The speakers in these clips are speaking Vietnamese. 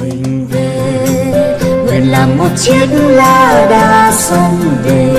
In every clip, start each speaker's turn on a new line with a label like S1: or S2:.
S1: mình về. Nguyện làm một chiếc lá đa sông về.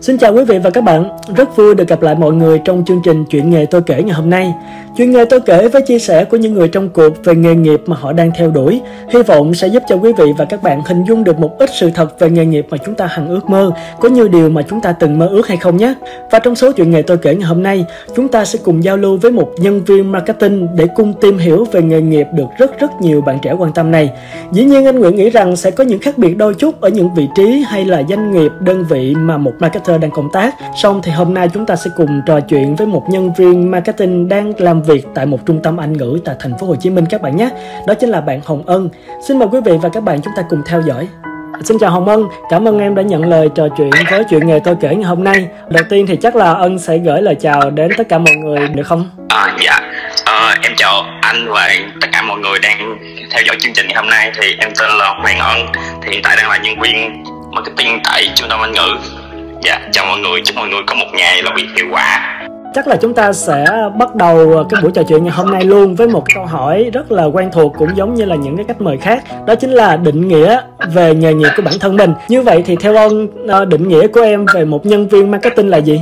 S1: Xin chào quý vị và các bạn, rất vui được gặp lại mọi người trong chương trình Chuyện nghề tôi kể ngày hôm nay. Chuyện nghề tôi kể với chia sẻ của những người trong cuộc về nghề nghiệp mà họ đang theo đuổi, hy vọng sẽ giúp cho quý vị và các bạn hình dung được một ít sự thật về nghề nghiệp mà chúng ta hằng ước mơ, có nhiều điều mà chúng ta từng mơ ước hay không nhé. Và trong số chuyện nghề tôi kể ngày hôm nay, chúng ta sẽ cùng giao lưu với một nhân viên marketing để cùng tìm hiểu về nghề nghiệp được rất rất nhiều bạn trẻ quan tâm này. Dĩ nhiên anh Nguyễn nghĩ rằng sẽ có những khác biệt đôi chút ở những vị trí hay là doanh nghiệp, đơn vị mà một marketer đang công tác. Xong thì hôm nay chúng ta sẽ cùng trò chuyện với một nhân viên marketing đang làm việc tại một trung tâm Anh ngữ tại thành phố Hồ Chí Minh các bạn nhé. Đó chính là bạn Hồng Ân. Xin mời quý vị và các bạn chúng ta cùng theo dõi. Xin chào Hồng Ân, cảm ơn em đã nhận lời trò chuyện với chuyện nghề tôi kể ngày hôm nay. Đầu tiên thì chắc là Ân sẽ gửi lời chào đến tất cả mọi người được không?
S2: À, dạ, à, em chào anh và tất cả mọi người đang theo dõi chương trình ngày hôm nay. Thì em tên là Hoàng Ân, thì hiện tại đang là nhân viên marketing tại trung tâm Anh ngữ dạ chào mọi người chúc mọi người có một ngày làm việc hiệu quả
S1: chắc là chúng ta sẽ bắt đầu ờ, cái buổi trò chuyện ngày hôm nay luôn với một câu hỏi rất là quen thuộc cũng giống như là những cái cách mời khác. Đó chính là định nghĩa về nghề nghiệp của bản thân mình. Như vậy thì theo ông ờ, định nghĩa của em về một nhân viên marketing là gì?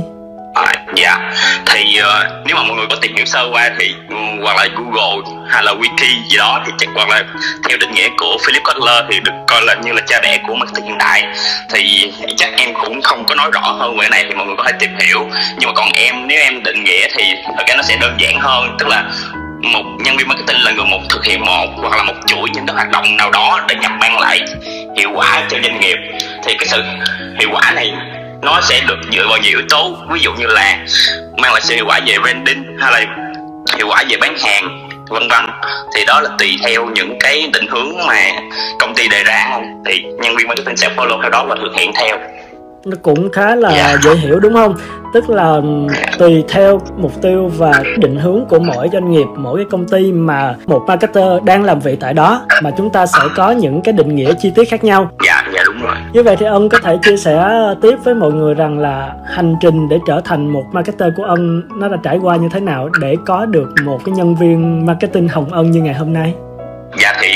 S2: Dạ. Thì uh, nếu mà mọi người có tìm hiểu sơ qua thì um, hoặc là google hay là wiki gì đó thì chắc hoặc là theo định nghĩa của philip kotler thì được coi là như là cha đẻ của marketing hiện đại. Thì chắc em cũng không có nói rõ hơn về cái này thì mọi người có thể tìm hiểu. Nhưng mà còn em nếu em định nghĩa thì thật ra nó sẽ đơn giản hơn. Tức là một nhân viên marketing là người một thực hiện một hoặc là một chuỗi những cái hoạt động nào đó để nhằm mang lại hiệu quả cho doanh nghiệp. Thì cái sự hiệu quả này nó sẽ được dựa vào nhiều yếu tố ví dụ như là mang lại sự hiệu quả về branding hay là hiệu quả về bán hàng vân vân. Thì đó là tùy theo những cái định hướng mà công ty đề ra. Thì nhân viên marketing sẽ follow theo đó và thực hiện theo.
S1: Nó cũng khá là yeah. Dạ. dễ hiểu đúng không? Tức là tùy theo mục tiêu và định hướng của mỗi doanh nghiệp mỗi cái công ty mà một marketer đang làm việc tại đó mà chúng ta sẽ có những cái định nghĩa chi tiết khác nhau.
S2: Dạ dạ
S1: như vậy thì ân có thể chia sẻ tiếp với mọi người rằng là hành trình để trở thành một marketer của ân nó đã trải qua như thế nào để có được một cái nhân viên marketing hồng ân như ngày hôm nay?
S2: Dạ thì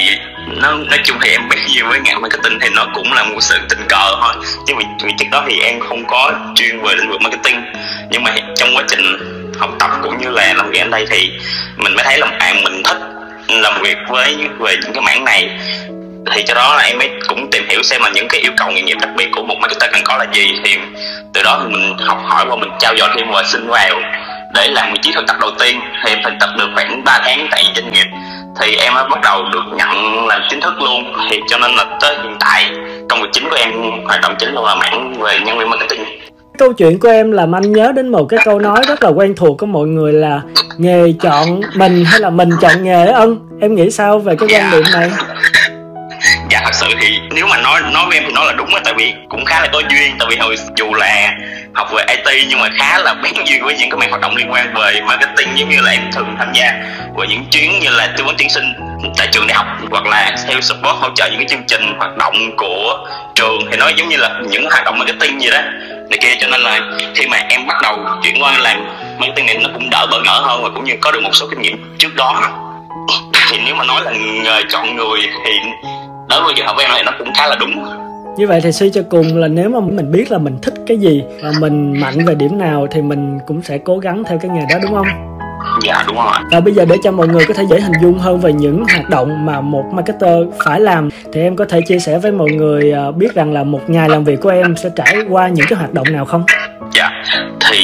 S2: nó nói chung thì em biết nhiều với ngành marketing thì nó cũng là một sự tình cờ thôi. Chứ vì, vì trước đó thì em không có chuyên về lĩnh vực marketing. Nhưng mà trong quá trình học tập cũng như là làm việc ở đây thì mình mới thấy là bạn mình thích làm việc với về những cái mảng này thì cho đó là em mới cũng tìm hiểu xem là những cái yêu cầu nghề nghiệp đặc biệt của một marketer cần có là gì. Thì từ đó thì mình học hỏi và mình trao dồi thêm và xin vào để làm vị trí thực tập đầu tiên thì em thực tập được khoảng 3 tháng tại doanh nghiệp. Thì em mới bắt đầu được nhận làm chính thức luôn. Thì cho nên là tới hiện tại công việc chính của em hoạt động chính luôn là mảng về nhân viên marketing.
S1: Câu chuyện của em làm anh nhớ đến một cái câu nói rất là quen thuộc của mọi người là nghề chọn mình hay là mình chọn nghề ân em nghĩ sao về cái quan điểm này
S2: dạ thật sự thì nếu mà nói nói với em thì nói là đúng á, tại vì cũng khá là có duyên. Tại vì hồi dù là học về IT nhưng mà khá là bén duyên với những cái mạng hoạt động liên quan về marketing, giống như là em thường tham gia vào những chuyến như là tư vấn tuyển sinh tại trường đại học hoặc là theo support, hỗ trợ những cái chương trình hoạt động của trường. Thì nó giống như là những hoạt động marketing gì đó, này kia. Cho nên là khi mà em bắt đầu chuyển qua làm marketing này, nó cũng đỡ bỡ ngỡ hơn và cũng như có được một số kinh nghiệm trước đó. Thì nếu mà nói là người chọn người thì đối với trường hợp của em thì nó cũng khá là đúng.
S1: Như vậy thì suy cho cùng là nếu mà mình biết là mình thích cái gì và mình mạnh về điểm nào thì mình cũng sẽ cố gắng theo cái nghề đó đúng không?
S2: Dạ đúng rồi.
S1: Và bây giờ để cho mọi người có thể dễ hình dung hơn về những hoạt động mà một marketer phải làm thì em có thể chia sẻ với mọi người à, biết rằng là một ngày làm việc của em sẽ trải qua những cái hoạt động nào không?
S2: Dạ thì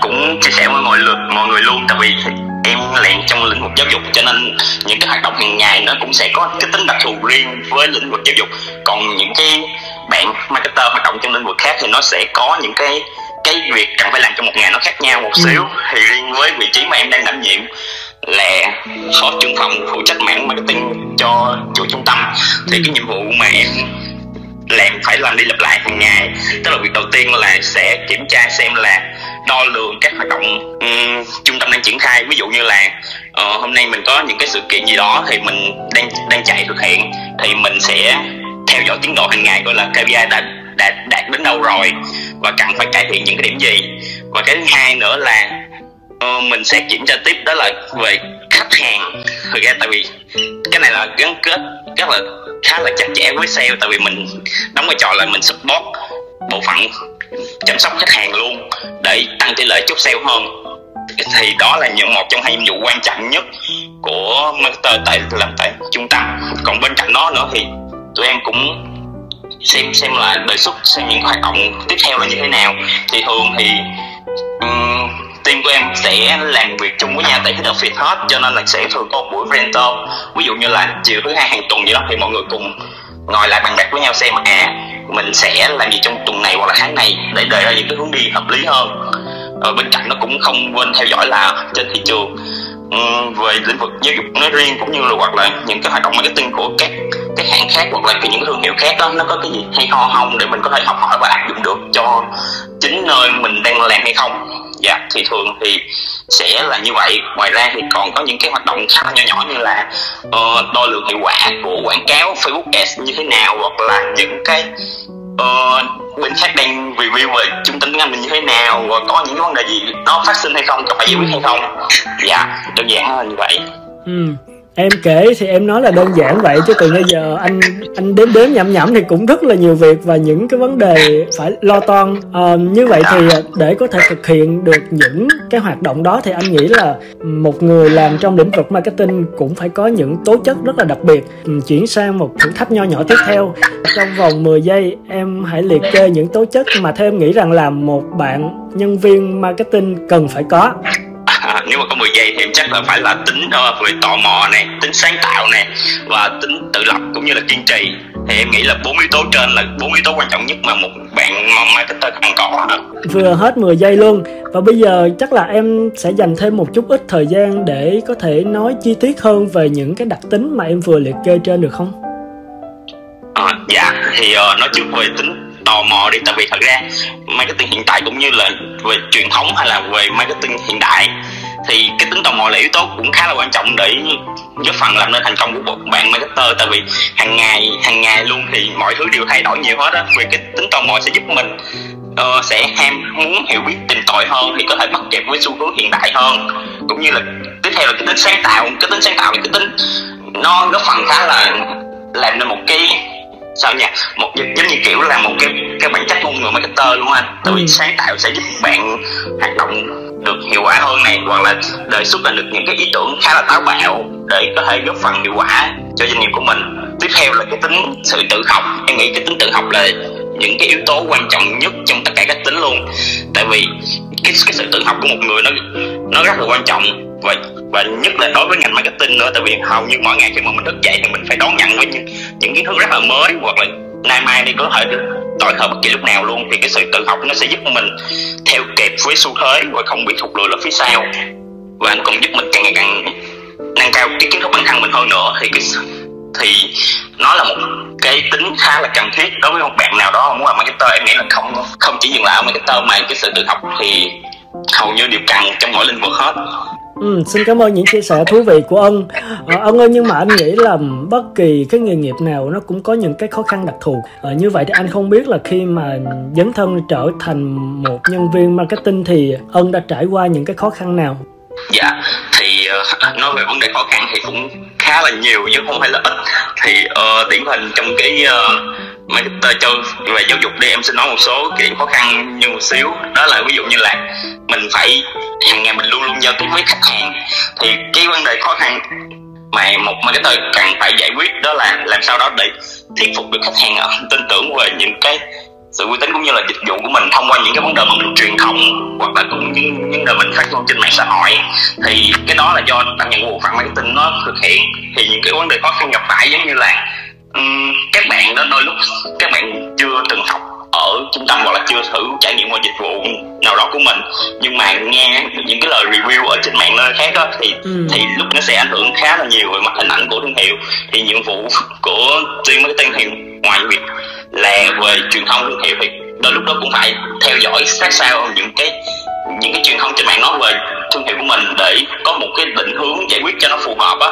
S2: cũng chia sẻ với mọi người mọi người luôn. Tại vì em làm trong lĩnh vực giáo dục cho nên những cái hoạt động hàng ngày nó cũng sẽ có cái tính đặc thù riêng với lĩnh vực giáo dục. Còn những cái bạn marketer hoạt động trong lĩnh vực khác thì nó sẽ có những cái cái việc cần phải làm trong một ngày nó khác nhau một ừ. xíu. Thì riêng với vị trí mà em đang đảm nhiệm là phó trưởng phòng phụ trách mảng marketing cho chủ trung tâm. Thì cái nhiệm vụ mà em làm phải làm đi lặp lại hàng ngày. Tức là việc đầu tiên là sẽ kiểm tra xem là đo lường các hoạt động um, trung tâm đang triển khai. Ví dụ như là uh, hôm nay mình có những cái sự kiện gì đó thì mình đang đang chạy thực hiện thì mình sẽ theo dõi tiến độ hàng ngày coi là KPI đã đạt đạt đến đâu rồi và cần phải cải thiện những cái điểm gì. Và cái thứ hai nữa là uh, mình sẽ kiểm tra tiếp đó là về khách hàng. Thực ra tại vì cái này là gắn kết rất là khá là chặt chẽ với sale tại vì mình đóng vai trò là mình support bộ phận chăm sóc khách hàng luôn để tăng tỷ lệ chốt sale hơn. Thì đó là những một trong hai nhiệm vụ quan trọng nhất của marketer tại làm tại trung tâm. Còn bên cạnh đó nữa thì tụi em cũng xem xem là đề xuất xem những hoạt động tiếp theo là như thế nào. Thì thường thì um, team của em sẽ làm việc chung với nhau tại head office hết cho nên là sẽ thường có một buổi brainstorm. Ví dụ như là chiều thứ hai hàng tuần gì đó thì mọi người cùng ngồi lại bàn bạc với nhau xem à mình sẽ làm gì trong tuần này hoặc là tháng này để đề ra những cái hướng đi hợp lý hơn. Ở bên cạnh nó cũng không quên theo dõi là trên thị trường ừ, về lĩnh vực giáo dục nói riêng cũng như là hoặc là những cái hoạt động marketing của các các hãng khác hoặc là những thương hiệu khác đó, nó có cái gì hay ho không để mình có thể học hỏi và áp dụng được cho chính nơi mình đang làm hay không. Dạ thì thường thì sẽ là như vậy. Ngoài ra thì còn có những cái hoạt động khá là nhỏ nhỏ như là uh, đo lường hiệu quả của quảng cáo Facebook Ads như thế nào hoặc là những cái uh, bên khác đang review về trung tâm tiếng Anh mình như thế nào và có những cái vấn đề gì nó phát sinh hay không có phải giải quyết hay không? Dạ đơn giản là như vậy.
S1: Ừ em kể thì em nói là đơn giản vậy chứ từ bây giờ anh anh đếm đếm nhẩm nhẩm thì cũng rất là nhiều việc và những cái vấn đề phải lo toan. À, như vậy thì ờ, để có thể thực hiện được những cái hoạt động đó thì anh nghĩ là một người làm trong lĩnh vực marketing cũng phải có những tố chất rất là đặc biệt. Ừ, chuyển sang một thử thách nho nhỏ tiếp theo. Trong vòng 10 giây em hãy liệt kê những tố chất mà theo em nghĩ rằng là một bạn nhân viên marketing cần phải có
S2: à, nếu mà có 10 giây thì em chắc là phải là tính uh, về tò mò này tính sáng tạo này và tính tự lập cũng như là kiên trì. Thì em nghĩ là bốn yếu tố trên là bốn yếu tố quan trọng nhất mà một bạn marketer cần có
S1: vừa hết 10 giây luôn và bây giờ chắc là em sẽ dành thêm một chút ít thời gian để có thể nói chi tiết hơn về những cái đặc tính mà em vừa liệt kê trên được không?
S2: À, dạ thì uh, nói trước về tính tò mò đi tại vì thật ra marketing hiện tại cũng như là về truyền thống hay là về marketing hiện đại thì cái tính tò mò là yếu tố cũng khá là quan trọng để góp phần làm nên thành công của một bạn marketer. Tại vì hàng ngày hàng ngày luôn thì mọi thứ đều thay đổi nhiều hết á. Vì cái tính tò mò sẽ giúp mình uh, sẽ ham muốn hiểu biết tìm tòi hơn thì có thể bắt kịp với xu hướng hiện đại hơn. Cũng như là tiếp theo là cái tính sáng tạo. Cái tính sáng tạo là cái tính nó góp phần khá là làm nên một cái sao nhỉ? Một giống như kiểu là một cái cái bản chất con người marketer luôn anh. Tại vì ừ. sáng tạo sẽ giúp bạn hoạt động được hiệu quả hơn này hoặc là đề xuất ra được những cái ý tưởng khá là táo bạo để có thể góp phần hiệu quả cho doanh nghiệp của mình. Tiếp theo là cái tính sự tự học. Em nghĩ cái tính tự học là những cái yếu tố quan trọng nhất trong tất cả các tính luôn. Tại vì cái, cái sự tự học của một người nó nó rất là quan trọng. Và và nhất là đối với ngành marketing nữa tại vì hầu như mỗi ngày khi mà mình thức dậy thì mình phải đón nhận với những những kiến thức rất là mới hoặc là nay mai đi có thể đổi thời bất kỳ lúc nào luôn, thì cái sự tự học nó sẽ giúp mình theo kịp với xu thế và không bị thụt lùi ở phía sau. Và anh còn giúp mình càng ngày càng nâng cao cái kiến thức bản thân mình hơn nữa. Thì cái thì nó là một cái tính khá là cần thiết đối với một bạn nào đó muốn làm marketer. Em nghĩ là không không chỉ dừng lại ở marketer mà cái sự tự học thì hầu như đều cần trong mỗi lĩnh vực hết.
S1: Ừ, xin cảm ơn những chia sẻ thú vị của ông. À, ông ơi nhưng mà anh nghĩ là bất kỳ cái nghề nghiệp nào nó cũng có những cái khó khăn đặc thù. À, như vậy thì anh không biết là khi mà dấn thân trở thành một nhân viên marketing thì ông đã trải qua những cái khó khăn nào?
S2: Dạ thì uh, nói về vấn đề khó khăn thì cũng khá là nhiều chứ không phải là ít. Thì uh, điển hình trong cái uh, cho về giáo dục đi. Em xin nói một số cái điểm khó khăn như một xíu. Đó là ví dụ như là mình phải hàng ngày mình luôn luôn giao tiếp với khách hàng. Thì cái vấn đề khó khăn mà một marketer cần phải giải quyết đó là làm sao đó để thuyết phục được khách hàng tin tưởng về những cái sự uy tín cũng như là dịch vụ của mình thông qua những cái vấn đề mà mình truyền thông hoặc là cũng những vấn đề mình phát ngôn trên mạng xã hội. Thì cái đó là do đảm nhận của bộ phận marketing nó thực hiện. Thì những cái vấn đề khó khăn gặp phải giống như là um, các bạn đó đôi lúc các bạn chưa từng học ở trung tâm hoặc là chưa thử trải nghiệm qua dịch vụ nào đó của mình. Nhưng mà nghe những cái lời review ở trên mạng nơi khác đó thì ừ. thì lúc nó sẽ ảnh hưởng khá là nhiều về mặt hình ảnh của thương hiệu. Thì nhiệm vụ của team marketing thì ngoài việc là về truyền thông thương hiệu thì đôi lúc đó cũng phải theo dõi sát sao những cái những cái truyền thông trên mạng nói về thương hiệu của mình để có một cái định hướng giải quyết cho nó phù hợp á.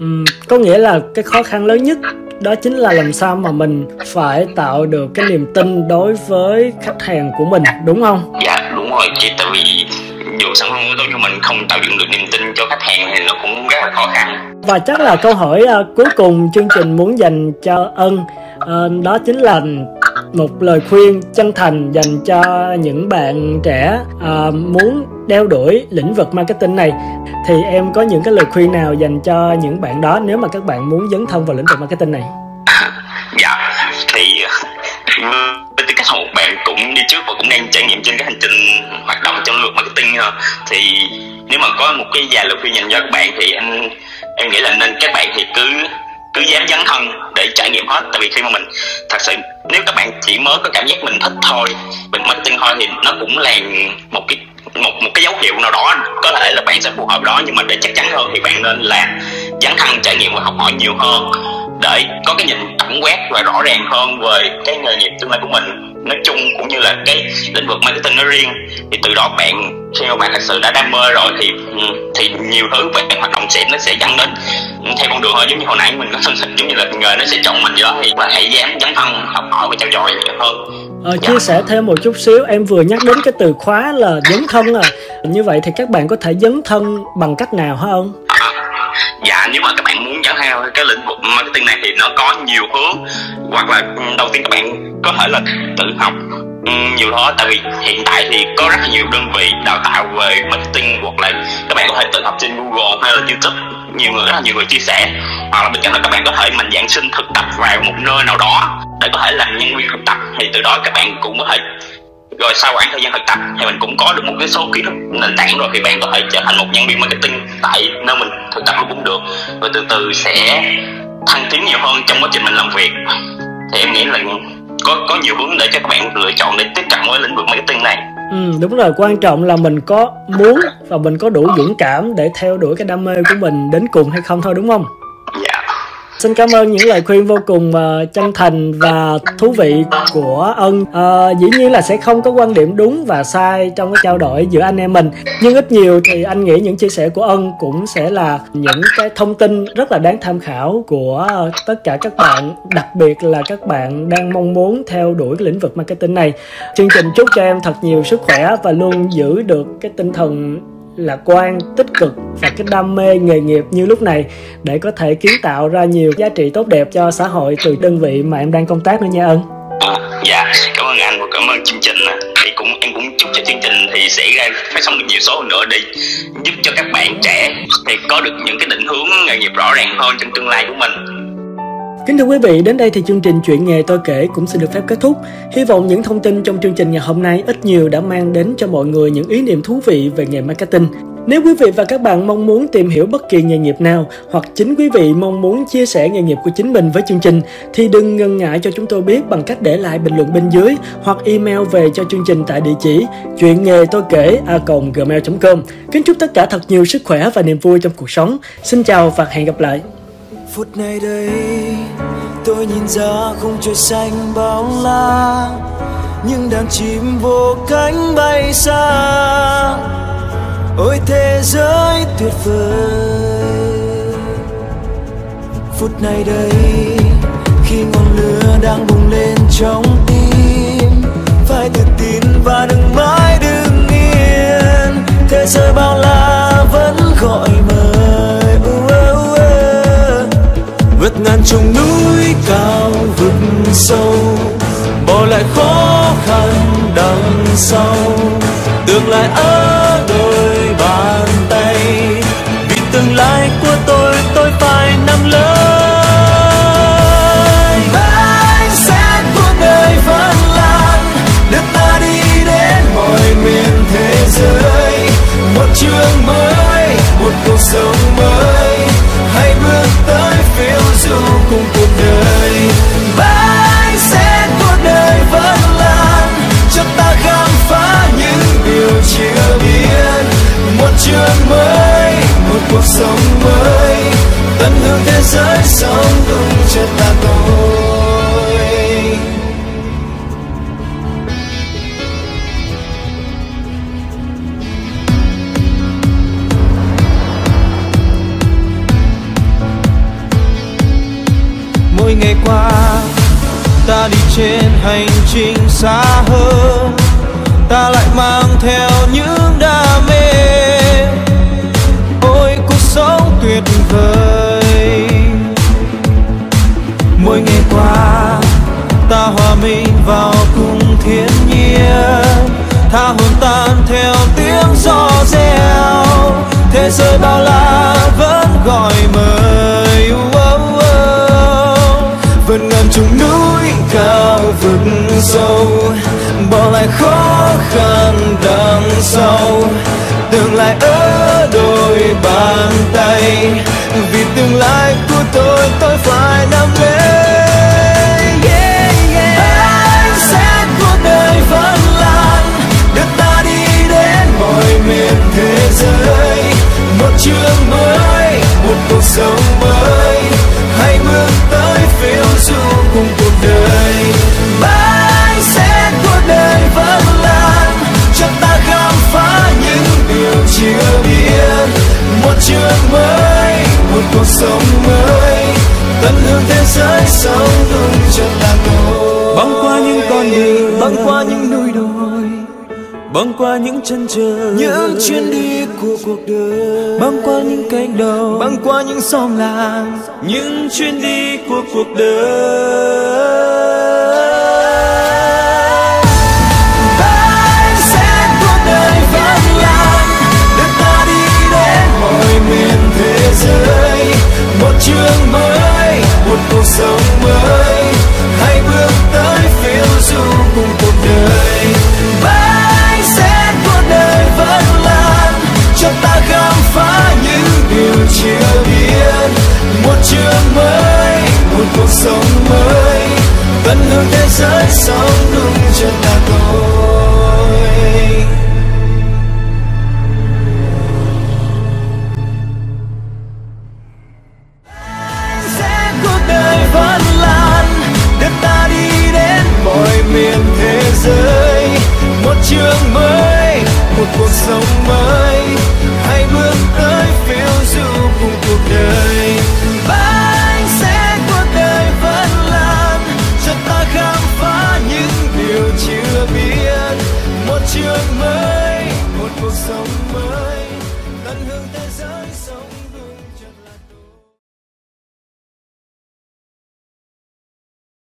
S1: Ừ, có nghĩa là cái khó khăn lớn nhất đó chính là làm sao mà mình phải tạo được cái niềm tin đối với khách hàng của mình đúng không?
S2: Dạ đúng rồi. Chị tại vì dù sản phẩm ô tô của mình không tạo dựng được niềm tin cho khách hàng thì nó cũng rất là khó khăn.
S1: Và chắc là câu hỏi uh, cuối cùng chương trình muốn dành cho ân uh, đó chính là một lời khuyên chân thành dành cho những bạn trẻ uh, muốn đeo đuổi lĩnh vực marketing này. Thì em có những cái lời khuyên nào dành cho những bạn đó nếu mà các bạn muốn dấn thân vào lĩnh vực marketing này?
S2: Dạ thì ờ, với tư cách là một bạn cũng đi trước và cũng đang trải nghiệm trên cái hành trình hoạt động trong lĩnh vực marketing ờ. thì nếu mà có một cái vài lời khuyên dành cho các bạn thì anh em nghĩ là nên các bạn thì cứ cứ dám dấn thân để trải nghiệm hết, tại vì khi mà mình thật sự, nếu các bạn chỉ mới có cảm giác mình thích thôi, mình mất tin thôi thì nó cũng là một cái, một một cái dấu hiệu nào đó, có thể là bạn sẽ phù hợp đó, nhưng mà để chắc chắn hơn thì bạn nên là dấn thân, trải nghiệm và học hỏi nhiều hơn, để có cái nhìn tổng quát và rõ ràng hơn về cái nghề nghiệp tương lai của mình. Nói chung cũng như là cái lĩnh vực marketing nói riêng, thì từ đó bạn khi mà bạn thật sự đã đam mê rồi thì ừ, thì nhiều thứ về hoạt động sẽ, nó sẽ dẫn đến theo con đường hơn giống như hồi nãy mình có phân tích giống như là nghề nó sẽ chọn mình gì đó. Thì bạn hãy dám dấn thân học hỏi và trao dồi hơn
S1: Ờ, chia sẻ thêm một chút xíu em vừa nhắc đến cái từ khóa là dấn thân à. Như vậy thì các bạn có thể dấn thân bằng cách nào hả ông?
S2: À, dạ nếu mà các bạn muốn dẫn theo cái lĩnh vực marketing này thì nó có nhiều hướng. Hoặc là ừ, đầu tiên các bạn có thể là tự học ừ, nhiều đó tại vì hiện tại thì có rất nhiều đơn vị đào tạo về marketing hoặc là các bạn có thể tự học trên google hay là youtube nhiều người rất là nhiều người chia sẻ. Hoặc là bên cạnh là các bạn có thể mạnh dạng xin thực tập vào một nơi nào đó để có thể làm nhân viên thực tập. Thì từ đó các bạn cũng có thể, rồi sau khoảng thời gian thực tập thì mình cũng có được một cái số kiến thức nền tảng rồi, thì bạn có thể trở thành một nhân viên marketing tại nơi mình thực tập cũng được. Rồi từ từ sẽ thăng tiến nhiều hơn trong quá trình mình làm việc. Thì em nghĩ là có có nhiều hướng để cho các bạn lựa chọn để tiếp cận với lĩnh vực marketing này.
S1: Ừ, đúng rồi quan trọng là mình có muốn và mình có đủ dũng cảm để theo đuổi cái đam mê của mình đến cùng hay không thôi đúng không? Xin cảm ơn những lời khuyên vô cùng uh, chân thành và thú vị của ân. Uh, dĩ nhiên là sẽ không có quan điểm đúng và sai trong cái trao đổi giữa anh em mình. Nhưng ít nhiều thì anh nghĩ những chia sẻ của ân cũng sẽ là những cái thông tin rất là đáng tham khảo của tất cả các bạn, đặc biệt là các bạn đang mong muốn theo đuổi cái lĩnh vực marketing này. Chương trình chúc cho em thật nhiều sức khỏe và luôn giữ được cái tinh thần lạc quan tích cực và cái đam mê nghề nghiệp như lúc này để có thể kiến tạo ra nhiều giá trị tốt đẹp cho xã hội từ đơn vị mà em đang công tác nữa nha ân.
S2: À, dạ cảm ơn anh và cảm ơn chương trình thì cũng em cũng chúc cho chương trình thì sẽ ra phát sóng được nhiều số nữa để giúp cho các bạn trẻ thì có được những cái định hướng nghề nghiệp rõ ràng hơn trong tương lai của mình.
S1: Kính thưa quý vị, đến đây thì chương trình Chuyện nghề tôi kể cũng xin được phép kết thúc. Hy vọng những thông tin trong chương trình ngày hôm nay ít nhiều đã mang đến cho mọi người những ý niệm thú vị về nghề marketing. Nếu quý vị và các bạn mong muốn tìm hiểu bất kỳ nghề nghiệp nào hoặc chính quý vị mong muốn chia sẻ nghề nghiệp của chính mình với chương trình thì đừng ngần ngại cho chúng tôi biết bằng cách để lại bình luận bên dưới hoặc email về cho chương trình tại địa chỉ chuyện nghề tôi kể a gmail.com. Kính chúc tất cả thật nhiều sức khỏe và niềm vui trong cuộc sống. Xin chào và hẹn gặp lại
S3: phút này đây, tôi nhìn ra không trời xanh bao la, nhưng đàn chim vô cánh bay xa. Ôi thế giới tuyệt vời. Phút này đây, khi ngọn lửa đang bùng lên trong tim, phải tự tin và đừng mãi đứng yên. Thế giới bao la vẫn gọi mời ngàn trùng núi cao vực sâu, bỏ lại khó khăn đằng sau. Tương lai ở đôi bàn tay, vì tương lai của tôi tôi phải nắm lấy. Anh sẽ cuộc đời vẫn lan đưa ta đi đến mọi miền thế giới. Một chương mới, một cuộc sống mới phiêu cùng cuộc đời. Bãi sẽ cuộc đời vẫn lan, cho ta khám phá những điều chưa biết. Một chương mới, một cuộc sống trên hành trình xa hơn, ta lại mang theo những đam mê. Ôi, cuộc sống tuyệt vời. Mỗi ngày qua, ta hòa mình vào cùng thiên nhiên. Tha hồn tan theo tiếng gió reo. Thế giới bao la vẫn gọi mời. Cao vực sâu bỏ lại khó khăn đằng sau. Tương lai ở đôi bàn tay vì tương lai của tôi tôi phải nắm lấy. Yeah, yeah. anh sẽ cuộc đời vẫn lan đưa ta đi đến mọi miền thế giới. Một chương mới một cuộc sống cuộc sống mới tận hưởng thế giới sống đúng cho ta thôi băng qua những con đường băng qua những núi đồi băng qua những chân trời những chuyến đi của cuộc đời. băng qua những cánh đồng băng qua những xóm làng những chuyến đi của cuộc đời vẫn lan đưa ta đi đến mọi miền thế giới. Một chương mới, một cuộc sống mới.